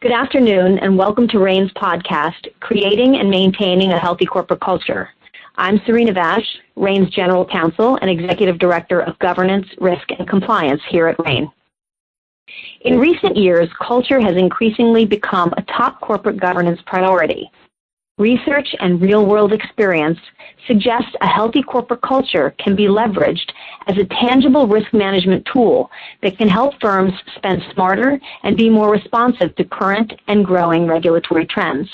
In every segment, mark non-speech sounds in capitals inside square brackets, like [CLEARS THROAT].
Good afternoon, and welcome to RAIN's podcast, Creating and Maintaining a Healthy Corporate Culture. I'm Serena Vash, RAIN's General Counsel and Executive Director of Governance, Risk, and Compliance here at RAIN. In recent years, culture has increasingly become a top corporate governance priority. Research and real-world experience suggest a healthy corporate culture can be leveraged as a tangible risk management tool that can help firms spend smarter and be more responsive to current and growing regulatory trends.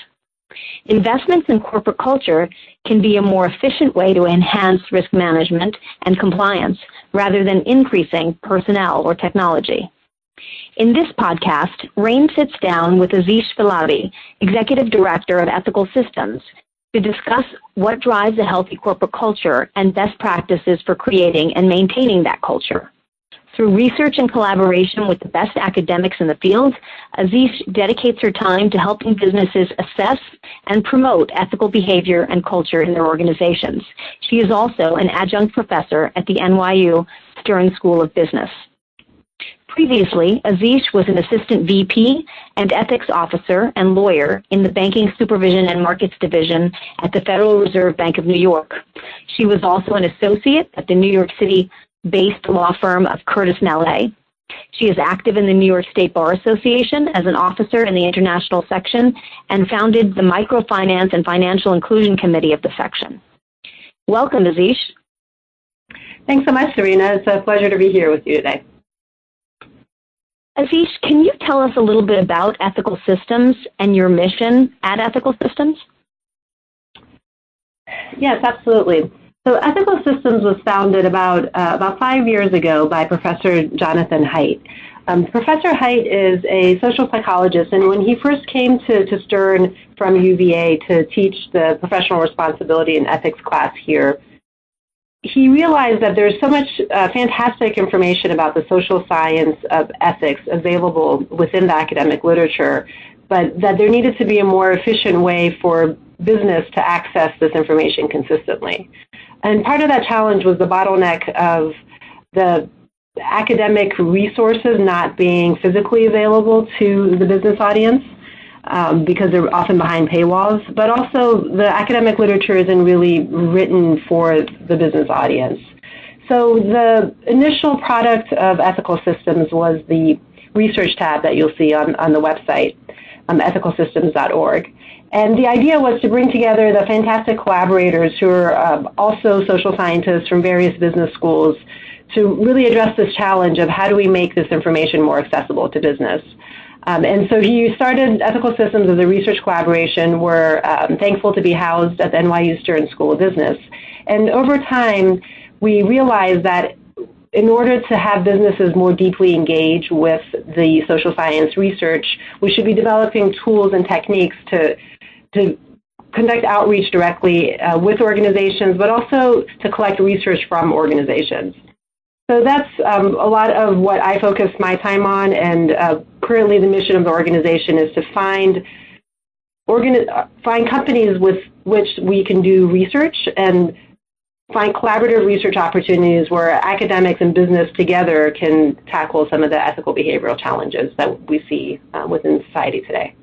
Investments in corporate culture can be a more efficient way to enhance risk management and compliance rather than increasing personnel or technology. In this podcast, RAIN sits down with Azish Filabi, Executive Director of Ethical Systems, to discuss what drives a healthy corporate culture and best practices for creating and maintaining that culture. Through research and collaboration with the best academics in the field, Azish dedicates her time to helping businesses assess and promote ethical behavior and culture in their organizations. She is also an adjunct professor at the NYU Stern School of Business. Previously, Azish was an assistant VP and ethics officer and lawyer in the Banking Supervision and Markets Division at the Federal Reserve Bank of New York. She was also an associate at the New York City based law firm of Curtis Mallet. She is active in the New York State Bar Association as an officer in the international section and founded the Microfinance and Financial Inclusion Committee of the section. Welcome, Azish. Thanks so much, Serena. It's a pleasure to be here with you today. Azish, can you tell us a little bit about Ethical Systems and your mission at Ethical Systems? Yes, absolutely. So Ethical Systems was founded about uh, about five years ago by Professor Jonathan Haidt. Um, Professor Haidt is a social psychologist, and when he first came to, to Stern from UVA to teach the professional responsibility and ethics class here, he realized that there's so much uh, fantastic information about the social science of ethics available within the academic literature, but that there needed to be a more efficient way for business to access this information consistently. And part of that challenge was the bottleneck of the academic resources not being physically available to the business audience um, because they're often behind paywalls, but also the academic literature isn't really written for the business audience. So the initial product of ethical systems was the research tab that you'll see on, on the website, um, ethicalsystems.org. And the idea was to bring together the fantastic collaborators who are uh, also social scientists from various business schools to really address this challenge of how do we make this information more accessible to business. Um, and so he started Ethical Systems as a research collaboration. We're um, thankful to be housed at the NYU Stern School of Business. And over time, we realized that in order to have businesses more deeply engage with the social science research, we should be developing tools and techniques to, to conduct outreach directly uh, with organizations, but also to collect research from organizations. So that's um, a lot of what I focus my time on, and uh, currently the mission of the organization is to find organi- find companies with which we can do research and find collaborative research opportunities where academics and business together can tackle some of the ethical behavioral challenges that we see uh, within society today.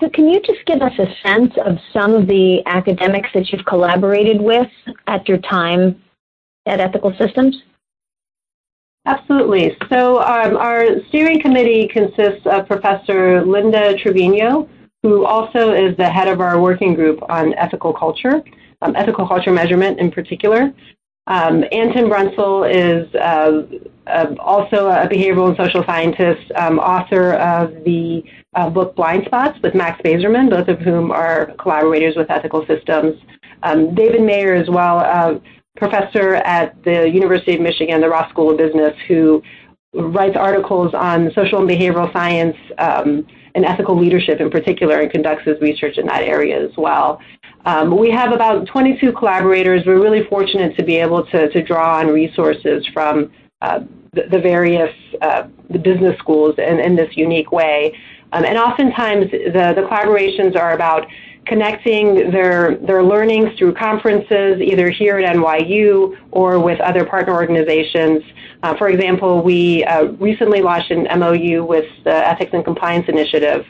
So can you just give us a sense of some of the academics that you've collaborated with at your time at Ethical Systems? Absolutely. So um, our steering committee consists of Professor Linda Trevino, who also is the head of our working group on ethical culture, um, ethical culture measurement in particular. Um, Ann Tenbrunsel is uh, uh, also a behavioral and social scientist, um, author of the uh, book Blind Spots with Max Bazerman, both of whom are collaborators with Ethical Systems. Um, David Mayer as well, uh, professor at the University of Michigan, the Ross School of Business, who writes articles on social and behavioral science um, and ethical leadership in particular and conducts his research in that area as well. Um, we have about 22 collaborators. We're really fortunate to be able to, to draw on resources from uh, the, the, various uh, the business schools in, in this unique way. Um, and oftentimes the, the collaborations are about connecting their, their learnings through conferences, either here at NYU or with other partner organizations. Uh, for example, we uh, recently launched an MOU with the Ethics and Compliance Initiative,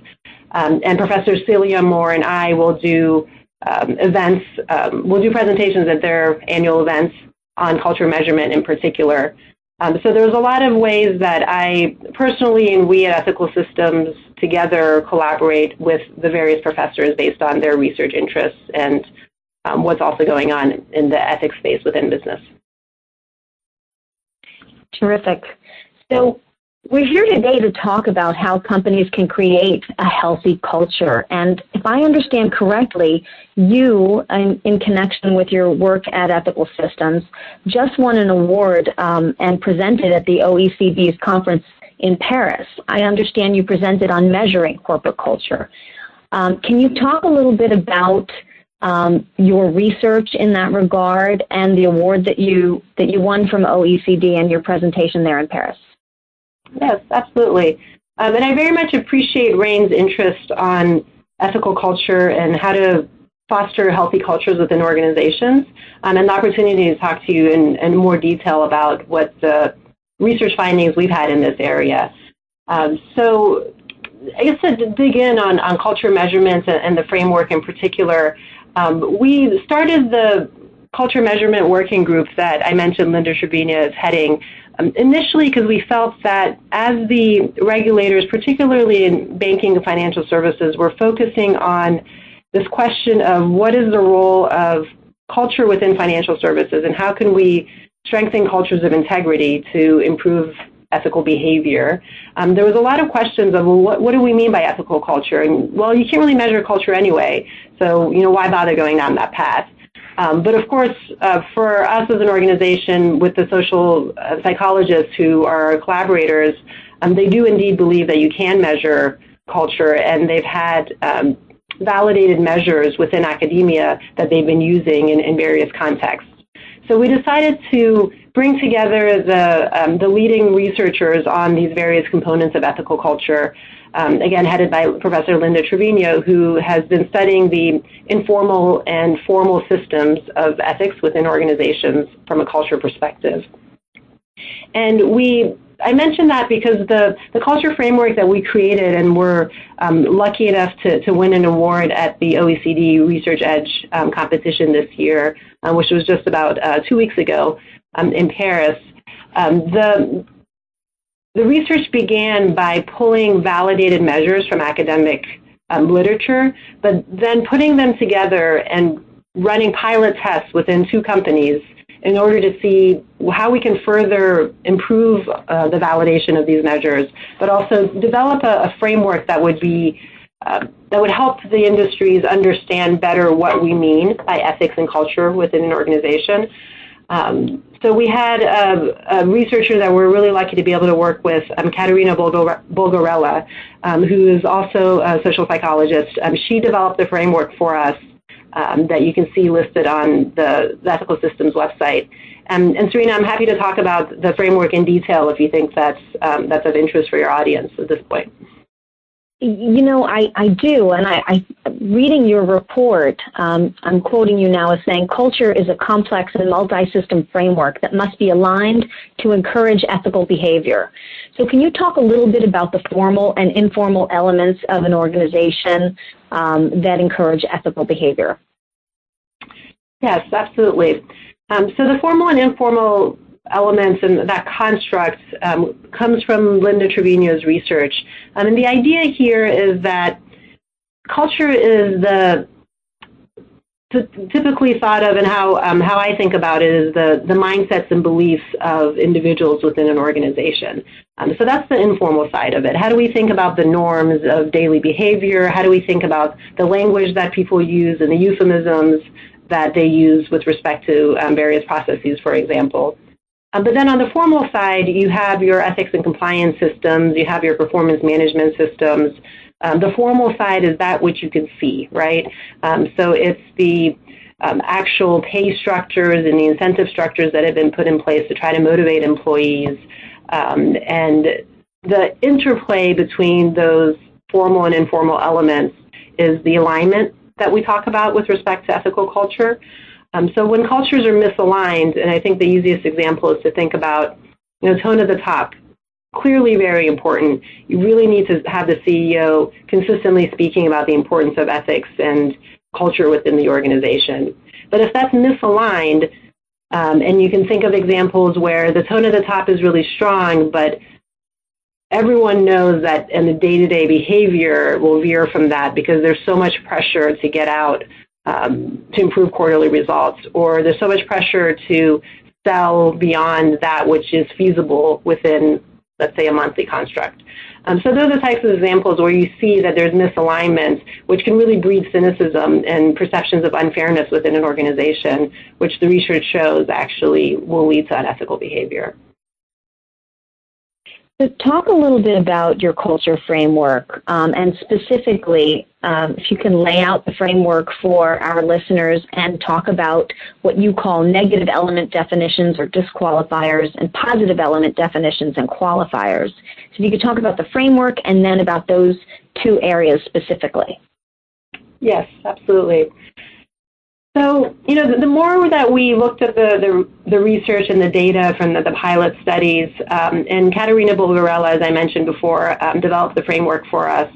um, and Professor Celia Moore and I will do um, events, um, we'll do presentations at their annual events on culture measurement in particular. Um, so there's a lot of ways that I personally and we at Ethical Systems together collaborate with the various professors based on their research interests and um, what's also going on in the ethics space within business. Terrific. So we're here today to talk about how companies can create a healthy culture. And if I understand correctly, you, in, in connection with your work at Ethical Systems, just won an award um, and presented at the OECD's conference in Paris. I understand you presented on measuring corporate culture. Um, can you talk a little bit about um, your research in that regard and the award that you that you won from OECD and your presentation there in Paris? Yes, absolutely. Um, and I very much appreciate RAIN's interest on ethical culture and how to foster healthy cultures within organizations, um, and the opportunity to talk to you in, in, more detail about what the research findings we've had in this area. Um, so I guess to dig in on, on culture measurements and, and the framework in particular, um, we started the culture measurement working group that I mentioned Linda Trevino is heading um, initially, because we felt that as the regulators, particularly in banking and financial services, were focusing on this question of what is the role of culture within financial services and how can we strengthen cultures of integrity to improve ethical behavior. Um, there was a lot of questions of, well, what, what, do we mean by ethical culture? And, well, you can't really measure culture anyway, so, you know, why bother going down that path? Um, but of course, uh, for us as an organization with the social uh, psychologists who are collaborators, um, they do indeed believe that you can measure culture, and they've had um, validated measures within academia that they've been using in, in various contexts. So we decided to bring together the, um, the leading researchers on these various components of ethical culture um, again, headed by Professor Linda Trevino, who has been studying the informal and formal systems of ethics within organizations from a culture perspective. And we, I mentioned that because the, the culture framework that we created and were um, lucky enough to, to win an award at the OECD Research Edge um, competition this year, uh, which was just about uh, two weeks ago um, in Paris. Um, the the research began by pulling validated measures from academic um, literature, but then putting them together and running pilot tests within two companies in order to see how we can further improve uh, the validation of these measures, but also develop a, a framework that would be uh, that would help the industries understand better what we mean by ethics and culture within an organization. Um, so we had a, a, researcher that we're really lucky to be able to work with, um, Caterina Bulgarella, um, who is also a social psychologist. Um, she developed the framework for us um, that you can see listed on the, the Ethical Systems website. and Serena, I'm happy to talk about the framework in detail if you think that's, um, that's of interest for your audience at this point. You know, I, I do, and I, I reading your report, um, I'm quoting you now as saying culture is a complex and multi-system framework that must be aligned to encourage ethical behavior. So, can you talk a little bit about the formal and informal elements of an organization um, that encourage ethical behavior? Yes, absolutely. Um, so, the formal and informal elements and that construct um, comes from Linda Trevino's research. Um, and the idea here is that culture is the typically thought of and how, um, how I think about it is the, the mindsets and beliefs of individuals within an organization. Um, so that's the informal side of it. How do we think about the norms of daily behavior? How do we think about the language that people use and the euphemisms that they use with respect to um, various processes, for example? Um, but then on the formal side, you have your ethics and compliance systems, you have your performance management systems. Um, the formal side is that which you can see, right? Um, so it's the um, actual pay structures and the incentive structures that have been put in place to try to motivate employees. Um, and the interplay between those formal and informal elements is the alignment that we talk about with respect to ethical culture. Um, so when cultures are misaligned, and I think the easiest example is to think about, you know, tone at the top, clearly very important. You really need to have the CEO consistently speaking about the importance of ethics and culture within the organization. But if that's misaligned, um, and you can think of examples where the tone at the top is really strong, but everyone knows that and the day-to-day behavior will veer from that because there's so much pressure to get out um, to improve quarterly results or there's so much pressure to sell beyond that which is feasible within let's say a monthly construct. Um, so those are types of examples where you see that there's misalignment, which can really breed cynicism and perceptions of unfairness within an organization, which the research shows actually will lead to unethical behavior. So talk a little bit about your culture framework, um, and specifically, um, if you can lay out the framework for our listeners and talk about what you call negative element definitions or disqualifiers and positive element definitions and qualifiers. So if you could talk about the framework and then about those two areas specifically. Yes, absolutely. So, you know, the, the, more that we looked at the, the, the, research and the data from the, the pilot studies, um, and Caterina Bulgarella, as I mentioned before, um, developed the framework for us.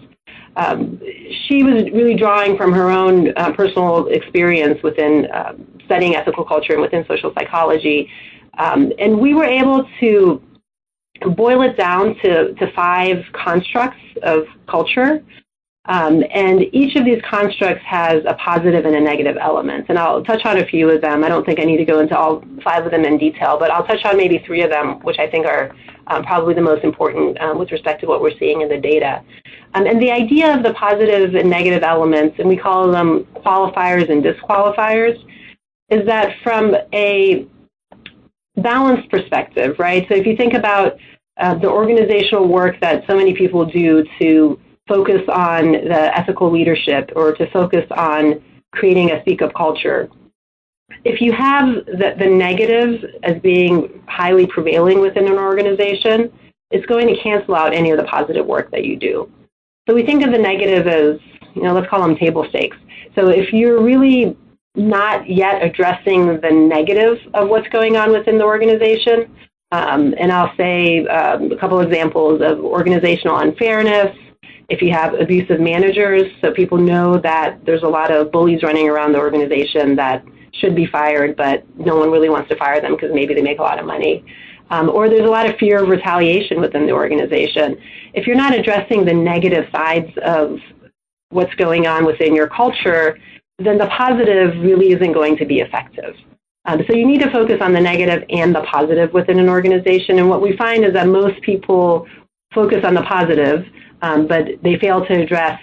Um, she was really drawing from her own uh, personal experience within uh, studying ethical culture and within social psychology. Um, and we were able to boil it down to, to five constructs of culture um, and each of these constructs has a positive and a negative element. And I'll touch on a few of them. I don't think I need to go into all five of them in detail, but I'll touch on maybe three of them, which I think are um, probably the most important um, with respect to what we're seeing in the data. Um, and the idea of the positive and negative elements, and we call them qualifiers and disqualifiers, is that from a balanced perspective, right? So if you think about uh, the organizational work that so many people do to focus on the ethical leadership or to focus on creating a speak up culture. If you have the, the negative as being highly prevailing within an organization, it's going to cancel out any of the positive work that you do. So we think of the negative as, you know, let's call them table stakes. So if you're really not yet addressing the negative of what's going on within the organization, um, and I'll say um, a couple examples of organizational unfairness, if you have abusive managers, so people know that there's a lot of bullies running around the organization that should be fired, but no one really wants to fire them because maybe they make a lot of money. Um, or there's a lot of fear of retaliation within the organization. If you're not addressing the negative sides of what's going on within your culture, then the positive really isn't going to be effective. Um, so you need to focus on the negative and the positive within an organization. And what we find is that most people focus on the positive, um, but they fail to address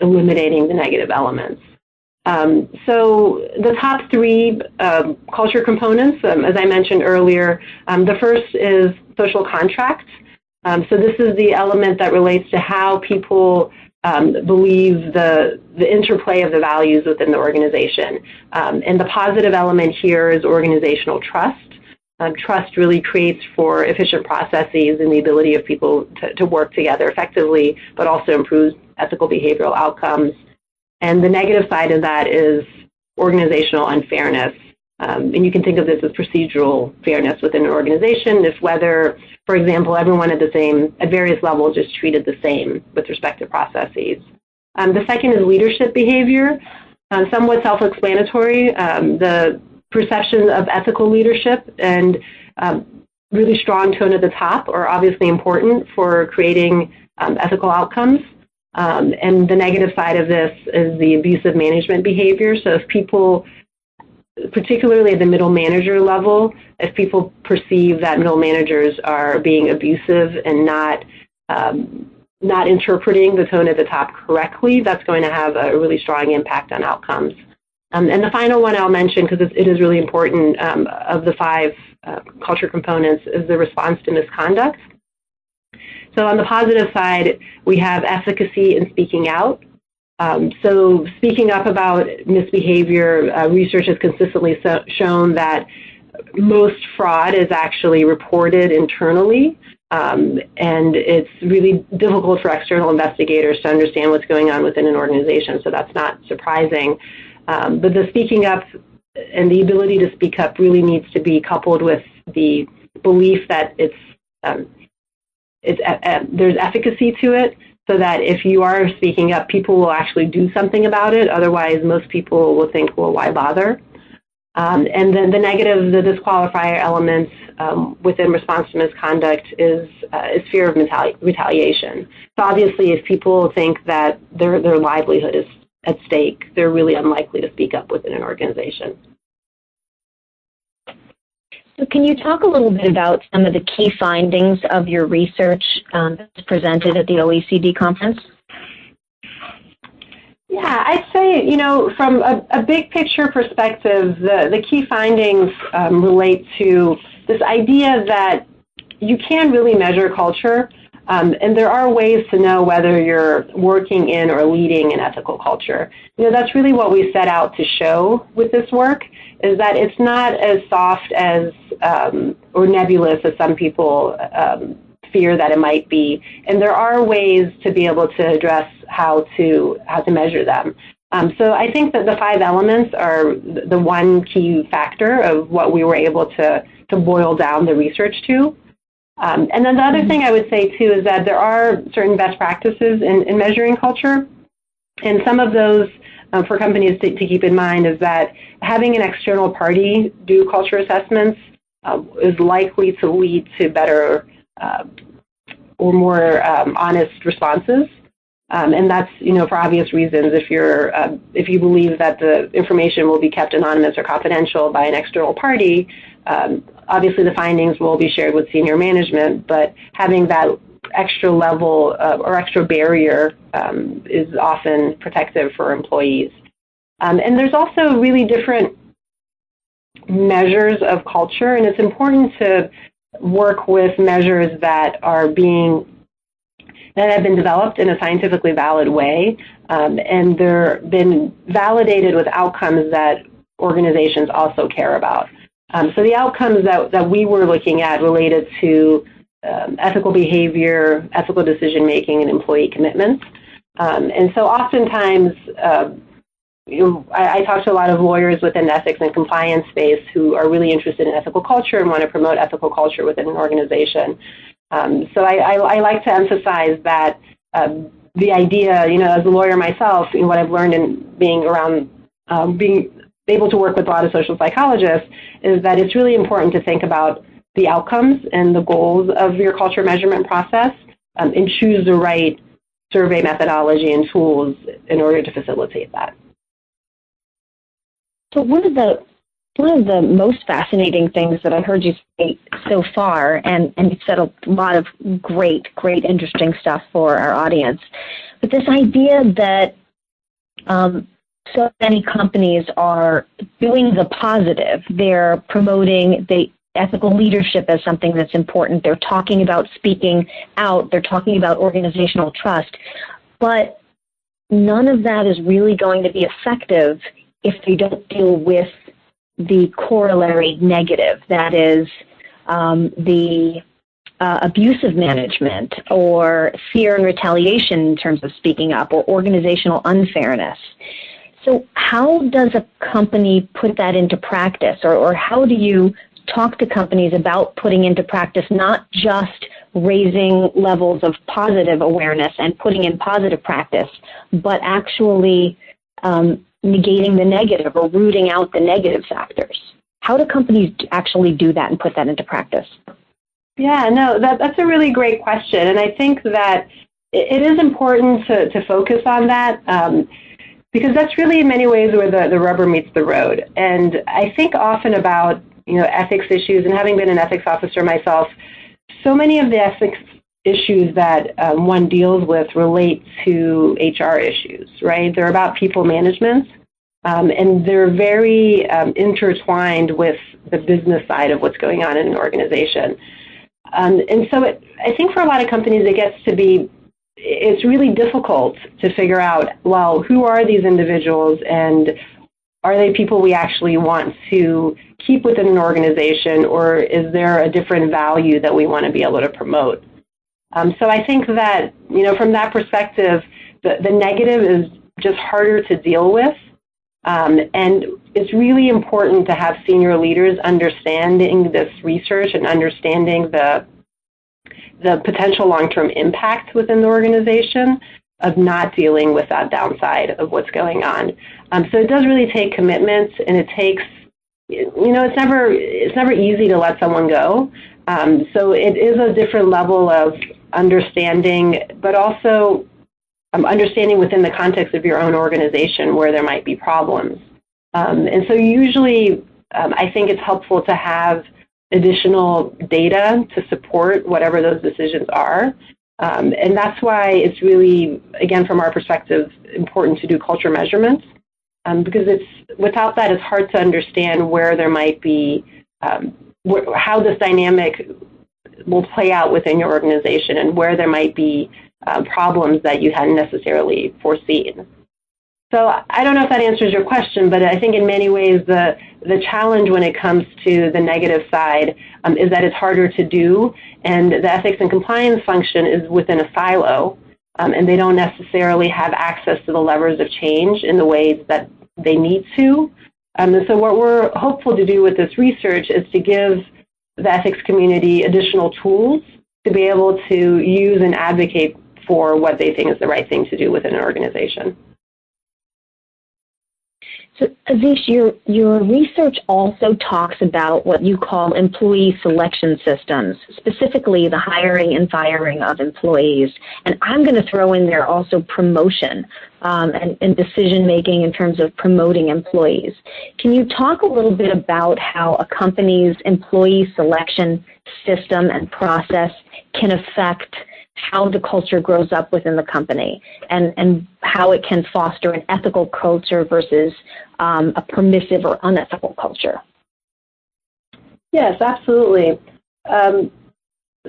eliminating the negative elements. Um, so the top three um, culture components, um, as I mentioned earlier, um, the first is social contract. Um, so this is the element that relates to how people believe the, the interplay of the values within the organization. and the positive element here is organizational trust. Um, trust really creates for efficient processes and the ability of people to, to work together effectively, but also improves ethical behavioral outcomes. And the negative side of that is organizational unfairness. Um, and you can think of this as procedural fairness within an organization if whether, for example, everyone at the same, at various levels is treated the same with respect to processes. Um, the second is leadership behavior. Uh, somewhat self-explanatory. Um, the perception of ethical leadership and um, really strong tone at the top are obviously important for creating um, ethical outcomes. Um, and the negative side of this is the abusive management behavior. So if people, particularly at the middle manager level, if people perceive that middle managers are being abusive and not um, not interpreting the tone at the top correctly, that's going to have a really strong impact on outcomes. Um, and the final one I'll mention, because it is really important, um, of the five uh, culture components, is the response to misconduct. So on the positive side, we have efficacy in speaking out. Um, so speaking up about misbehavior, uh, research has consistently so shown that most fraud is actually reported internally Um, and it's really difficult for external investigators to understand what's going on within an organization, so that's not surprising. Um, but the speaking up and the ability to speak up really needs to be coupled with the belief that it's, um, it's uh, uh, there's efficacy to it, so that if you are speaking up, people will actually do something about it. Otherwise, most people will think, well, why bother? Um, and then the negative, the disqualifier elements um, within response to misconduct is, uh, is fear of retali- retaliation. So obviously, if people think that their, their livelihood is at stake, they're really unlikely to speak up within an organization. So can you talk a little bit about some of the key findings of your research um, that's presented at the OECD conference? Yeah, I'd say, you know, from a, a big picture perspective, the, the key findings um, relate to this idea that you can really measure culture, um, and there are ways to know whether you're working in or leading an ethical culture. You know, that's really what we set out to show with this work, is that it's not as soft as um, or nebulous as some people um, fear that it might be. And there are ways to be able to address how to how to measure them. Um, so I think that the five elements are the one key factor of what we were able to to boil down the research to. Um, and then the other thing I would say too is that there are certain best practices in, in measuring culture, and some of those um, for companies to, to, keep in mind is that having an external party do culture assessments uh, is likely to lead to better uh, or more um, honest responses. Um, and that's, you know, for obvious reasons. If you're, uh, if you believe that the information will be kept anonymous or confidential by an external party, um, obviously the findings will be shared with senior management. But having that extra level uh, or extra barrier um, is often protective for employees. Um, and there's also really different measures of culture, and it's important to work with measures that are being that have been developed in a scientifically valid way, um, and they're been validated with outcomes that organizations also care about. Um, so the outcomes that, we were looking at related to um, ethical behavior, ethical decision making, and employee commitments. Um, and so oftentimes, uh, I, talk to a lot of lawyers within the ethics and compliance space who are really interested in ethical culture and want to promote ethical culture within an organization. So I, like to emphasize that the idea, you know, as a lawyer myself, know, what I've learned in being around, being able to work with a lot of social psychologists, is that it's really important to think about the outcomes and the goals of your culture measurement process um, and choose the right survey methodology and tools in order to facilitate that. So one of the one of the most fascinating things that I heard you say so far, and, and you've said a lot of great, great, interesting stuff for our audience, but this idea that um, so many companies are doing the positive. They're promoting the ethical leadership as something that's important. They're talking about speaking out. They're talking about organizational trust. But none of that is really going to be effective if they don't deal with the corollary negative, that is, um, the uh, abusive management or fear and retaliation in terms of speaking up or organizational unfairness. So, how does a company put that into practice, or, or how do you talk to companies about putting into practice not just raising levels of positive awareness and putting in positive practice, but actually um, negating the negative or rooting out the negative factors. How do companies actually do that and put that into practice? Yeah, no, that, that's a really great question. And I think that it is important to, to focus on that um, because that's really in many ways where the, the rubber meets the road. And I think often about you know ethics issues and having been an ethics officer myself, so many of the ethics issues that um, one deals with relate to HR issues, right? They're about people management, um, and they're very um, intertwined with the business side of what's going on in an organization. Um, and so it, I think for a lot of companies, it gets to be, it's really difficult to figure out, well, who are these individuals and are they people we actually want to keep within an organization or is there a different value that we want to be able to promote? Um, so I think that, you know, from that perspective, the, the negative is just harder to deal with. Um, and it's really important to have senior leaders understanding this research and understanding the, the potential long-term impact within the organization of not dealing with that downside of what's going on. Um, so it does really take commitments, and it takes, you know, it's never it's never easy to let someone go. Um, so it is a different level of understanding, but also um, understanding within the context of your own organization where there might be problems. Um, and so usually, um, I think it's helpful to have additional data to support whatever those decisions are. Um, and that's why it's really, again, from our perspective, important to do culture measurements um, because it's without that, it's hard to understand where there might be um, wh- how this dynamic will play out within your organization and where there might be uh, problems that you hadn't necessarily foreseen. So I don't know if that answers your question, but I think in many ways the, the challenge when it comes to the negative side um, is that it's harder to do, and the ethics and compliance function is within a silo, um, and they don't necessarily have access to the levers of change in the ways that they need to. Um, and so what we're hopeful to do with this research is to give the ethics community additional tools to be able to use and advocate for what they think is the right thing to do within an organization. So, Azish, your, your research also talks about what you call employee selection systems, specifically the hiring and firing of employees. And I'm going to throw in there also promotion um, and, and decision making in terms of promoting employees. Can you talk a little bit about how a company's employee selection system and process can affect how the culture grows up within the company and, and how it can foster an ethical culture versus um, a permissive or unethical culture. Yes, absolutely. Um,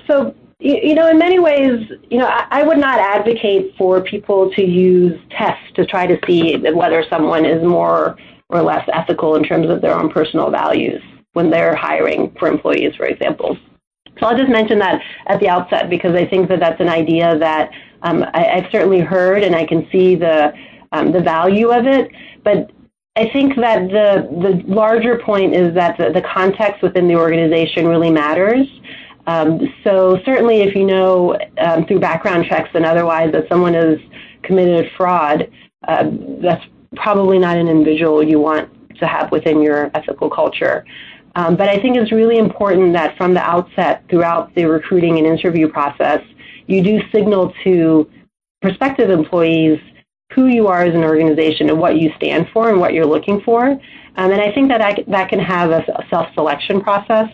so, you, you, know, in many ways, you know, I, I, would not advocate for people to use tests to try to see whether someone is more or less ethical in terms of their own personal values when they're hiring for employees, for example. So I'll just mention that at the outset because I think that that's an idea that um, I, have certainly heard and I can see the um, the value of it. But I think that the the larger point is that the, the context within the organization really matters. Um, so certainly, if you know um, through background checks and otherwise that someone has committed fraud, uh, that's probably not an individual you want to have within your ethical culture. Um, but I think it's really important that from the outset, throughout the recruiting and interview process, you do signal to prospective employees who you are as an organization and what you stand for and what you're looking for. Um, and I think that I, that can have a, a self-selection process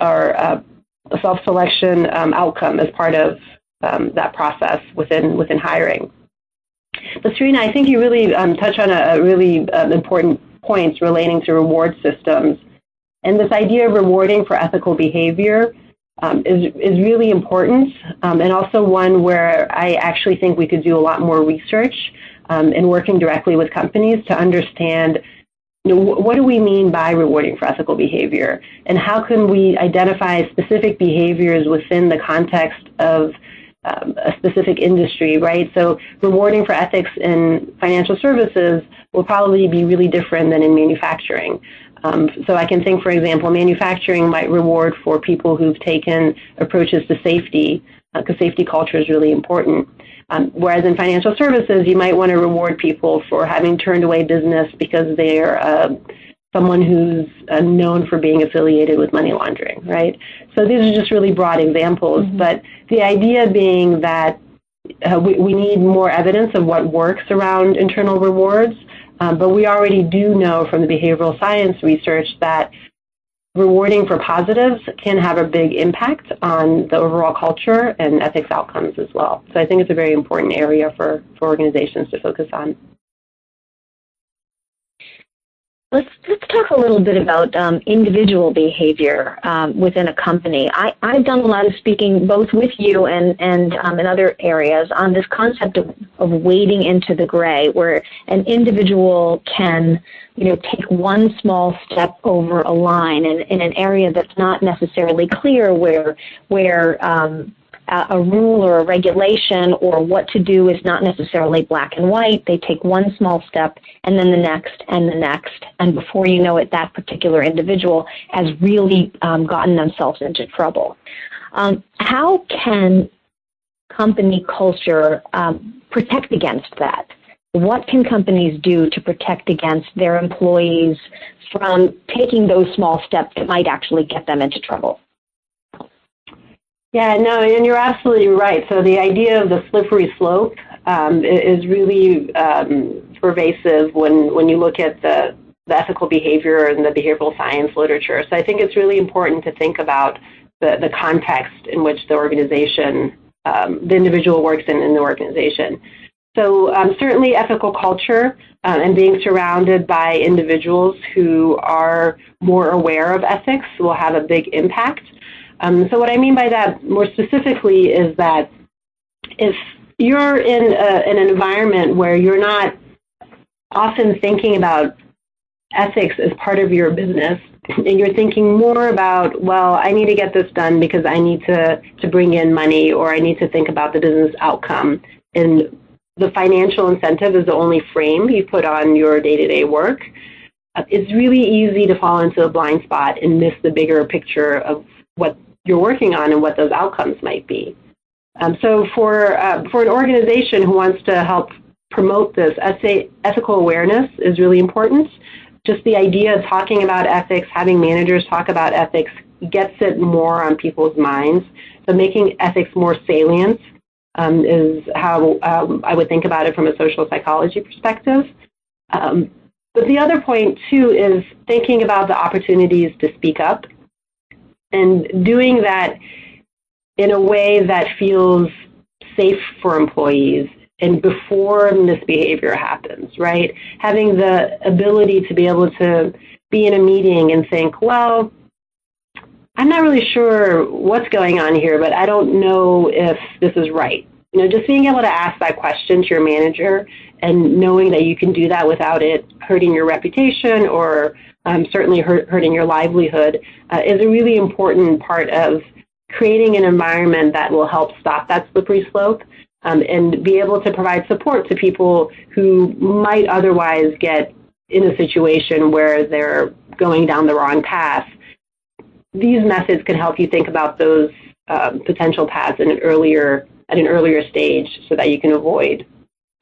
or a, a self-selection um, outcome as part of um, that process within within hiring. But Serena, I think you really um, touch on a, a really um, important points relating to reward systems and this idea of rewarding for ethical behavior um, is, is really important um, and also one where I actually think we could do a lot more research um, in working directly with companies to understand you know, what do we mean by rewarding for ethical behavior and how can we identify specific behaviors within the context of um, a specific industry, right? So rewarding for ethics in financial services will probably be really different than in manufacturing. Um, so I can think, for example, manufacturing might reward for people who've taken approaches to safety, because uh, safety culture is really important. Um, whereas in financial services, you might want to reward people for having turned away business because they're uh, someone who's uh, known for being affiliated with money laundering, right? So these are just really broad examples, mm-hmm. but the idea being that uh, we, we need more evidence of what works around internal rewards um, but we already do know from the behavioral science research that rewarding for positives can have a big impact on the overall culture and ethics outcomes as well. So I think it's a very important area for, for organizations to focus on. Let's let's talk a little bit about um, individual behavior um, within a company. I, I've done a lot of speaking both with you and and um, in other areas on this concept of, of wading into the gray, where an individual can you know take one small step over a line in, in an area that's not necessarily clear where where um, a rule or a regulation or what to do is not necessarily black and white. They take one small step and then the next and the next. And before you know it, that particular individual has really um, gotten themselves into trouble. Um, how can company culture um, protect against that? What can companies do to protect against their employees from taking those small steps that might actually get them into trouble? Yeah, no, and you're absolutely right. So the idea of the slippery slope um, is really um, pervasive when, when you look at the, the ethical behavior and the behavioral science literature. So I think it's really important to think about the, the context in which the organization, um, the individual works in, in the organization. So um, certainly ethical culture um, and being surrounded by individuals who are more aware of ethics will have a big impact. Um, so what I mean by that more specifically is that if you're in, a, in an environment where you're not often thinking about ethics as part of your business, and you're thinking more about, well, I need to get this done because I need to, to bring in money or I need to think about the business outcome. And the financial incentive is the only frame you put on your day-to-day work. Uh, it's really easy to fall into a blind spot and miss the bigger picture of what you're working on and what those outcomes might be. Um, so for, uh, for an organization who wants to help promote this, ethical awareness is really important. Just the idea of talking about ethics, having managers talk about ethics, gets it more on people's minds. So making ethics more salient um, is how um, I would think about it from a social psychology perspective. Um, but the other point, too, is thinking about the opportunities to speak up and doing that in a way that feels safe for employees and before misbehavior happens, right? Having the ability to be able to be in a meeting and think, well, I'm not really sure what's going on here, but I don't know if this is right. You know, just being able to ask that question to your manager and knowing that you can do that without it hurting your reputation or um, certainly hurt, hurting your livelihood uh, is a really important part of creating an environment that will help stop that slippery slope um, and be able to provide support to people who might otherwise get in a situation where they're going down the wrong path. These methods can help you think about those um, potential paths in an earlier, at an earlier stage so that you can avoid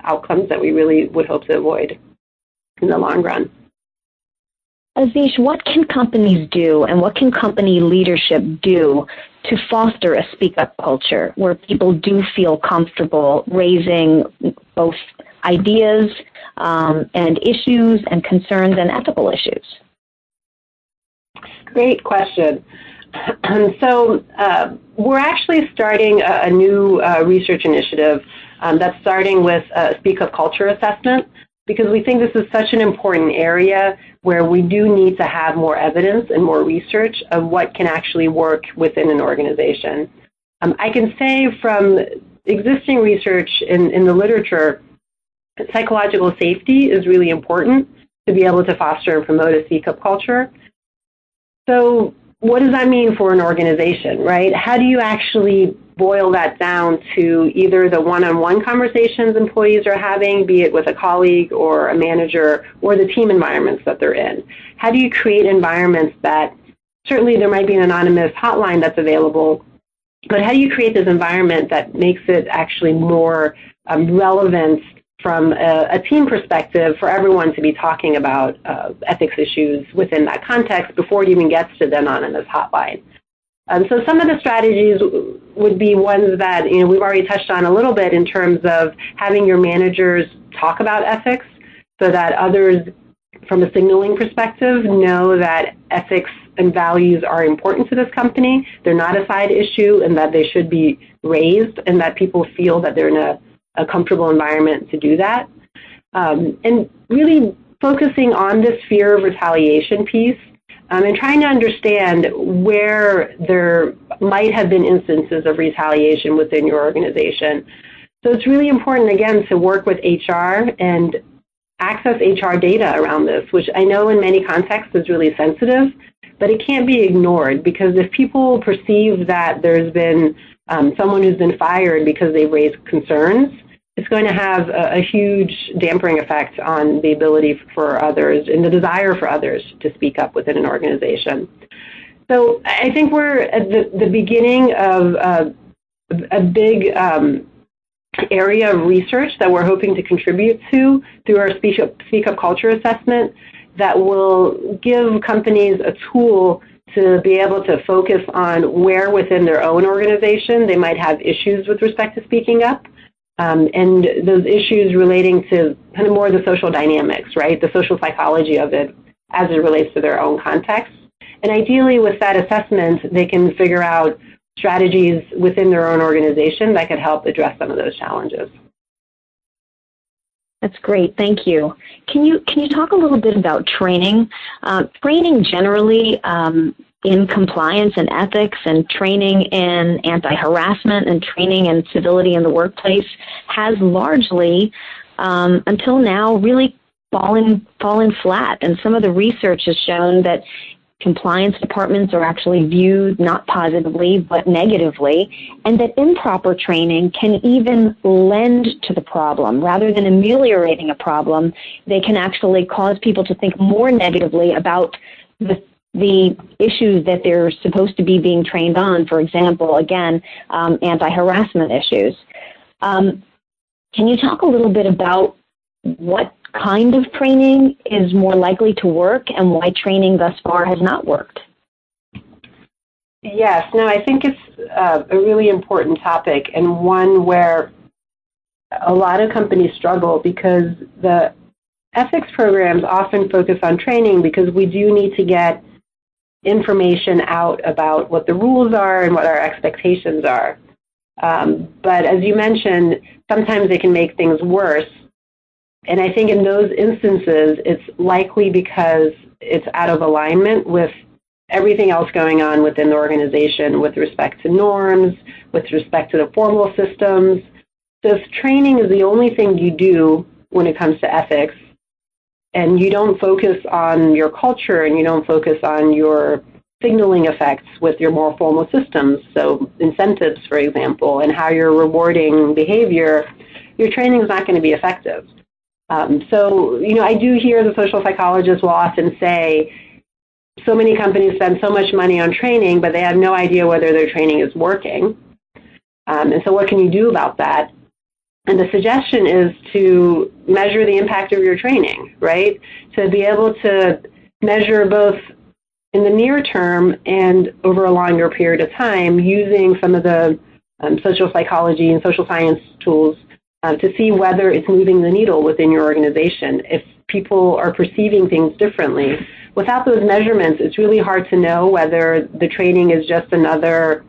outcomes that we really would hope to avoid in the long run. Azish, what can companies do and what can company leadership do to foster a speak up culture where people do feel comfortable raising both ideas um, and issues and concerns and ethical issues? Great question. [CLEARS THROAT] so uh, we're actually starting a, a new uh, research initiative um, that's starting with a Speak Up Culture assessment because we think this is such an important area where we do need to have more evidence and more research of what can actually work within an organization. Um, I can say from existing research in, in the literature, psychological safety is really important to be able to foster and promote a speak up culture. So what does that mean for an organization, right? How do you actually boil that down to either the one-on-one conversations employees are having, be it with a colleague or a manager, or the team environments that they're in? How do you create environments that, certainly there might be an anonymous hotline that's available, but how do you create this environment that makes it actually more um, relevant from a, a, team perspective for everyone to be talking about uh, ethics issues within that context before it even gets to the anonymous hotline. Um, so some of the strategies would be ones that you know we've already touched on a little bit in terms of having your managers talk about ethics so that others from a signaling perspective know that ethics and values are important to this company. They're not a side issue and that they should be raised and that people feel that they're in a a comfortable environment to do that. Um, and really focusing on this fear of retaliation piece um, and trying to understand where there might have been instances of retaliation within your organization. So it's really important, again, to work with HR and access HR data around this, which I know in many contexts is really sensitive, but it can't be ignored because if people perceive that there's been um, someone who's been fired because they've raised concerns, it's going to have a, a, huge dampering effect on the ability for others and the desire for others to speak up within an organization. So I think we're at the, the beginning of uh, a big um, area of research that we're hoping to contribute to through our Speak Up, Speak Up Culture Assessment that will give companies a tool to be able to focus on where within their own organization they might have issues with respect to speaking up. Um, and those issues relating to kind of more the social dynamics, right? The social psychology of it as it relates to their own context. And ideally, with that assessment, they can figure out strategies within their own organization that could help address some of those challenges. That's great. Thank you. Can you can you talk a little bit about training? Uh, training generally um, in compliance and ethics, and training in anti-harassment, and training in civility in the workplace has largely, um, until now, really fallen fallen flat. And some of the research has shown that compliance departments are actually viewed not positively but negatively, and that improper training can even lend to the problem. Rather than ameliorating a problem, they can actually cause people to think more negatively about the the issues that they're supposed to be being trained on, for example, again, um, anti-harassment issues. Um, can you talk a little bit about what kind of training is more likely to work and why training thus far has not worked? Yes, no, I think it's uh, a really important topic and one where a lot of companies struggle because the ethics programs often focus on training because we do need to get information out about what the rules are and what our expectations are. Um, but as you mentioned, sometimes they can make things worse and I think in those instances, it's likely because it's out of alignment with everything else going on within the organization with respect to norms, with respect to the formal systems. So if training is the only thing you do when it comes to ethics, and you don't focus on your culture and you don't focus on your signaling effects with your more formal systems, so incentives, for example, and how you're rewarding behavior, your training is not going to be effective. Um, so, you know, I do hear the social psychologists will often say, so many companies spend so much money on training, but they have no idea whether their training is working. Um, and so what can you do about that? And the suggestion is to measure the impact of your training, right? To be able to measure both in the near term and over a longer period of time using some of the um, social psychology and social science tools uh, to see whether it's moving the needle within your organization. If people are perceiving things differently, without those measurements, it's really hard to know whether the training is just another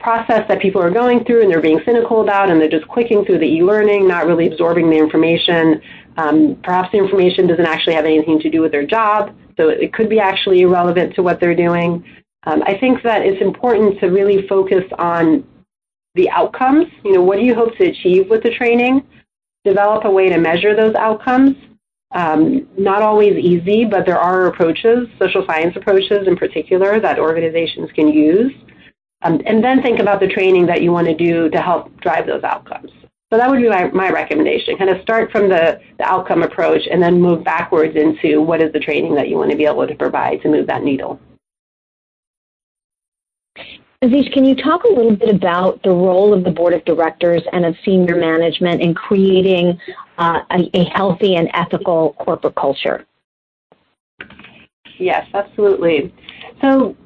process that people are going through and they're being cynical about and they're just clicking through the e-learning, not really absorbing the information. Um, perhaps the information doesn't actually have anything to do with their job, so it could be actually irrelevant to what they're doing. Um, I think that it's important to really focus on the outcomes. You know, what do you hope to achieve with the training? Develop a way to measure those outcomes. Um, not always easy, but there are approaches, social science approaches in particular, that organizations can use. Um, and then think about the training that you want to do to help drive those outcomes. So that would be my, my recommendation. Kind of start from the, the outcome approach and then move backwards into what is the training that you want to be able to provide to move that needle. Azish, can you talk a little bit about the role of the board of directors and of senior management in creating uh, a, a healthy and ethical corporate culture? Yes, absolutely. So,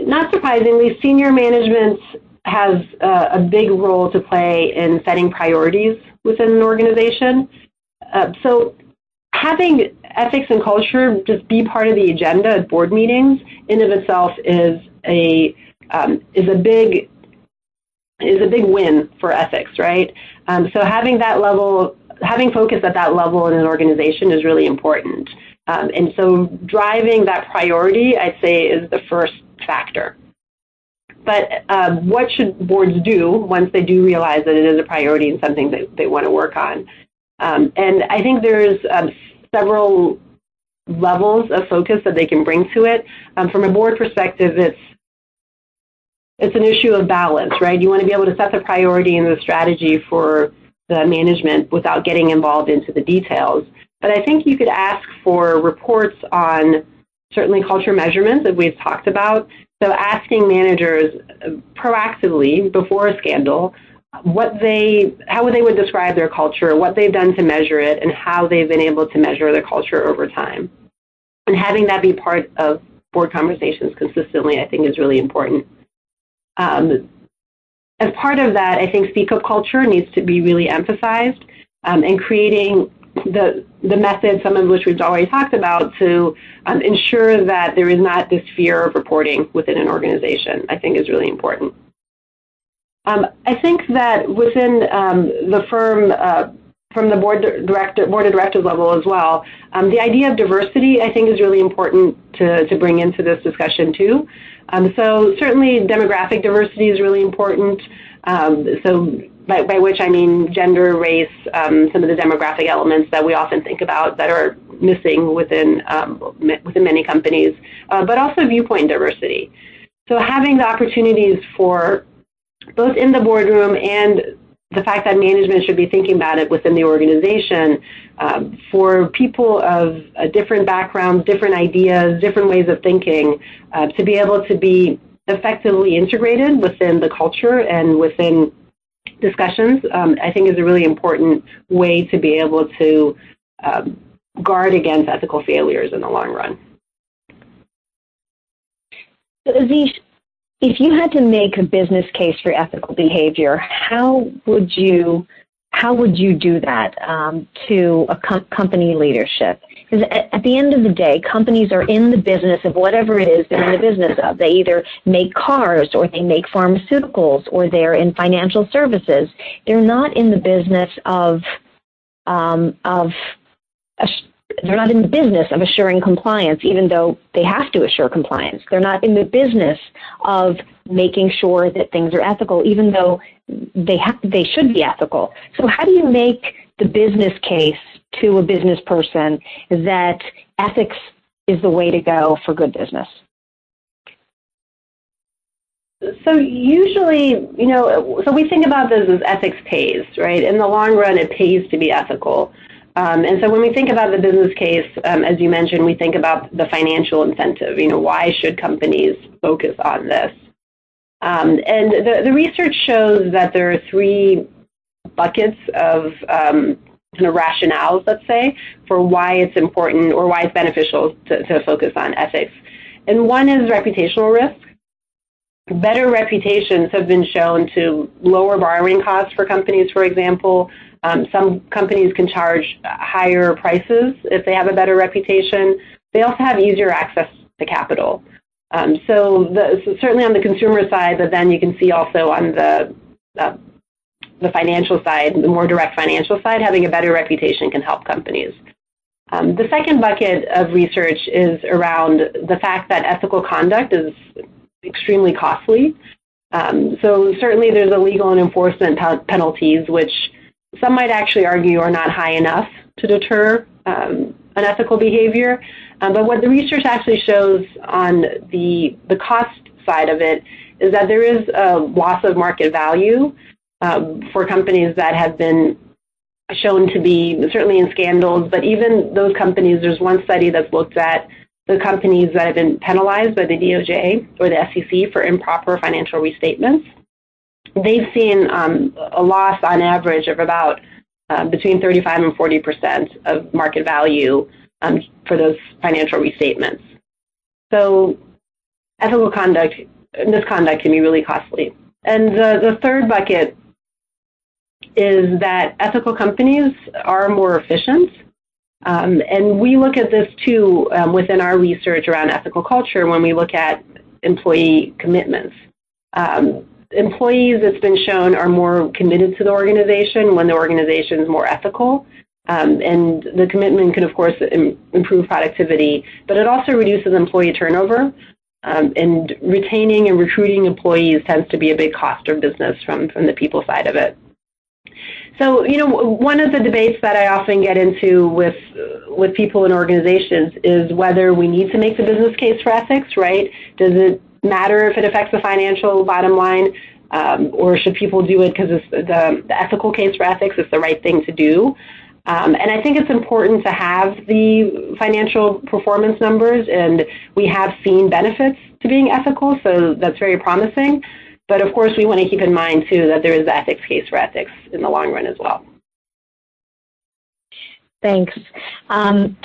not surprisingly, senior management has uh, a big role to play in setting priorities within an organization. Uh, so, having ethics and culture just be part of the agenda at board meetings in of itself is a um, is a big is a big win for ethics, right? Um, so having that level, having focus at that level in an organization is really important. Um, and so driving that priority, I'd say, is the first factor. But uh, what should boards do once they do realize that it is a priority and something that they want to work on? Um, and I think there's um, several levels of focus that they can bring to it. Um, from a board perspective, it's it's an issue of balance, right? You want to be able to set the priority and the strategy for the management without getting involved into the details. But I think you could ask for reports on certainly culture measurements that we've talked about. So asking managers proactively before a scandal what they how they would describe their culture, what they've done to measure it, and how they've been able to measure their culture over time. And having that be part of board conversations consistently, I think, is really important. Um, as part of that, I think speak up culture needs to be really emphasized um, and creating the, the methods, some of which we've already talked about, to um, ensure that there is not this fear of reporting within an organization, I think is really important. Um, I think that within um, the firm, uh, from the board director, board of directors level as well, um, the idea of diversity I think is really important to, to bring into this discussion too. Um, so certainly demographic diversity is really important. Um, so by, by, which I mean gender, race, um, some of the demographic elements that we often think about that are missing within um, within many companies, uh, but also viewpoint diversity. So having the opportunities for both in the boardroom and the fact that management should be thinking about it within the organization um, for people of uh, different backgrounds, different ideas, different ways of thinking, uh, to be able to be effectively integrated within the culture and within discussions, um, I think is a really important way to be able to um, guard against ethical failures in the long run. So, if you had to make a business case for ethical behavior, how would you how would you do that um, to a com- company leadership? Because at, the end of the day, companies are in the business of whatever it is they're in the business of. They either make cars or they make pharmaceuticals or they're in financial services. They're not in the business of um, of they're not in the business of assuring compliance, even though they have to assure compliance. They're not in the business of making sure that things are ethical, even though they have, they should be ethical. So how do you make the business case to a business person that ethics is the way to go for good business? So usually, you know, so we think about this as ethics pays, right? In the long run, it pays to be ethical. Um, and so when we think about the business case, um, as you mentioned, we think about the financial incentive. You know, why should companies focus on this? Um, and the, the research shows that there are three buckets of um, of rationales, let's say, for why it's important or why it's beneficial to, to focus on ethics. And one is reputational risk. Better reputations have been shown to lower borrowing costs for companies, for example, um, some companies can charge higher prices if they have a better reputation. They also have easier access to capital. Um, so, the, so, certainly on the consumer side, but then you can see also on the uh, the financial side, the more direct financial side, having a better reputation can help companies. Um, the second bucket of research is around the fact that ethical conduct is extremely costly. Um, so certainly there's a legal and enforcement penalties, which some might actually argue are not high enough to deter um, unethical behavior. Um, but what the research actually shows on the, the cost side of it is that there is a loss of market value for companies that have been shown to be certainly in scandals, but even those companies, there's one study that's looked at the companies that have been penalized by the DOJ or the SEC for improper financial restatements they've seen um, a loss on average of about uh, between 35 and 40 percent of market value um, for those financial restatements. So ethical conduct, misconduct can be really costly. And the, the third bucket is that ethical companies are more efficient. Um, and we look at this too um, within our research around ethical culture when we look at employee commitments. Um, employees, it's been shown, are more committed to the organization when the organization is more ethical. Um, and the commitment can, of course, Im- improve productivity, but it also reduces employee turnover. Um, and retaining and recruiting employees tends to be a big cost of business from, from the people side of it. So, you know, one of the debates that I often get into with with people in organizations is whether we need to make the business case for ethics, right? Does it matter if it affects the financial bottom line, um, or should people do it because the, the ethical case for ethics is the right thing to do? Um, and I think it's important to have the financial performance numbers, and we have seen benefits to being ethical, so that's very promising. But of course, we want to keep in mind, too, that there is the ethics case for ethics in the long run as well. Thanks. Um,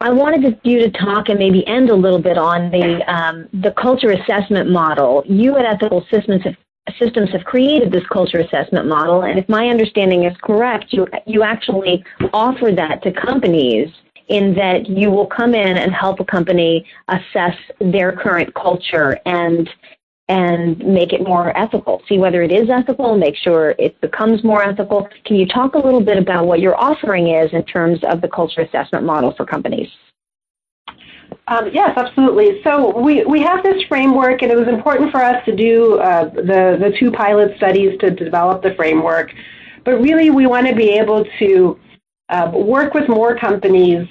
I wanted you to talk and maybe end a little bit on the um, the culture assessment model. You at Ethical Systems have systems have created this culture assessment model, and if my understanding is correct, you, you actually offer that to companies in that you will come in and help a company assess their current culture and and make it more ethical. See whether it is ethical, make sure it becomes more ethical. Can you talk a little bit about what your offering is in terms of the culture assessment model for companies? Um, yes, absolutely. So we, we have this framework, and it was important for us to do uh, the, the two pilot studies to develop the framework. But really, we want to be able to uh, work with more companies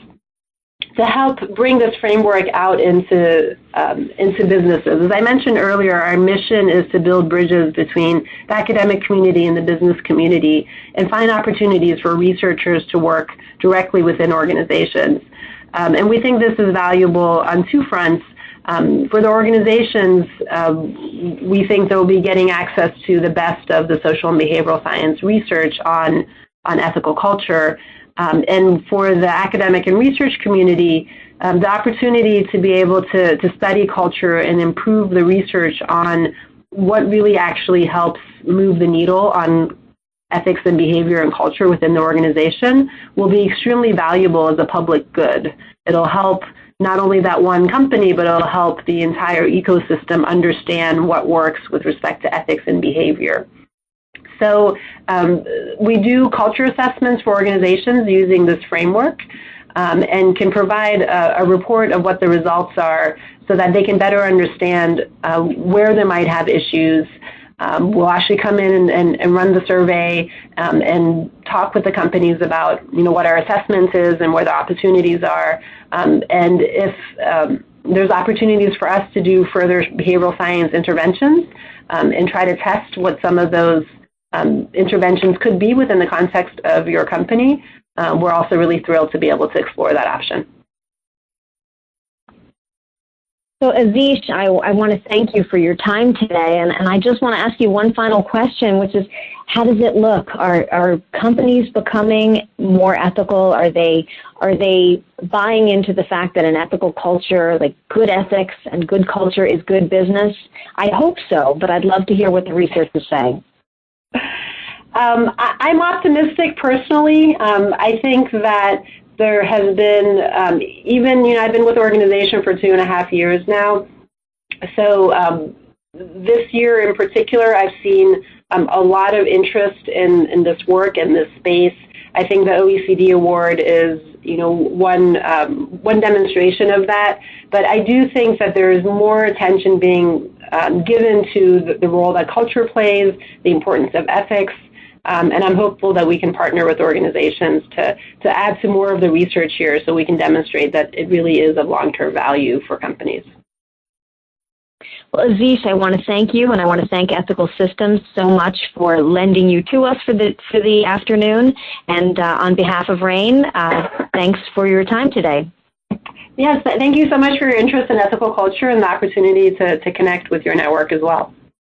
to help bring this framework out into, um, into businesses. As I mentioned earlier, our mission is to build bridges between the academic community and the business community and find opportunities for researchers to work directly within organizations. Um, and we think this is valuable on two fronts. Um, for the organizations, uh, we think they'll be getting access to the best of the social and behavioral science research on, on ethical culture. Um, and for the academic and research community, um, the opportunity to be able to, to study culture and improve the research on what really actually helps move the needle on ethics and behavior and culture within the organization will be extremely valuable as a public good. It'll help not only that one company, but it'll help the entire ecosystem understand what works with respect to ethics and behavior. So um, we do culture assessments for organizations using this framework um, and can provide a, a, report of what the results are so that they can better understand uh, where they might have issues um, we'll actually come in and, and, and run the survey um, and talk with the companies about you know what our assessment is and where the opportunities are. Um, and if um, there's opportunities for us to do further behavioral science interventions um, and try to test what some of those um, interventions could be within the context of your company, uh, we're also really thrilled to be able to explore that option. So Azish, I, I want to thank you for your time today, and, and I just want to ask you one final question, which is, how does it look? Are, are companies becoming more ethical? Are they, are they buying into the fact that an ethical culture, like good ethics and good culture is good business? I hope so, but I'd love to hear what the research is saying. Um, I, am optimistic personally. Um, I think that there has been, um, even, you know, I've been with the organization for two and a half years now. So um, this year in particular, I've seen um, a lot of interest in, in this work and this space. I think the OECD award is, you know, one um, one demonstration of that. But I do think that there is more attention being um, given to the, the, role that culture plays, the importance of ethics, um, and I'm hopeful that we can partner with organizations to, to add some more of the research here so we can demonstrate that it really is of long-term value for companies. Well, Azish, I want to thank you, and I want to thank Ethical Systems so much for lending you to us for the for the afternoon. And uh, on behalf of Rain, uh, thanks for your time today. Yes, thank you so much for your interest in ethical culture and the opportunity to, to connect with your network as well.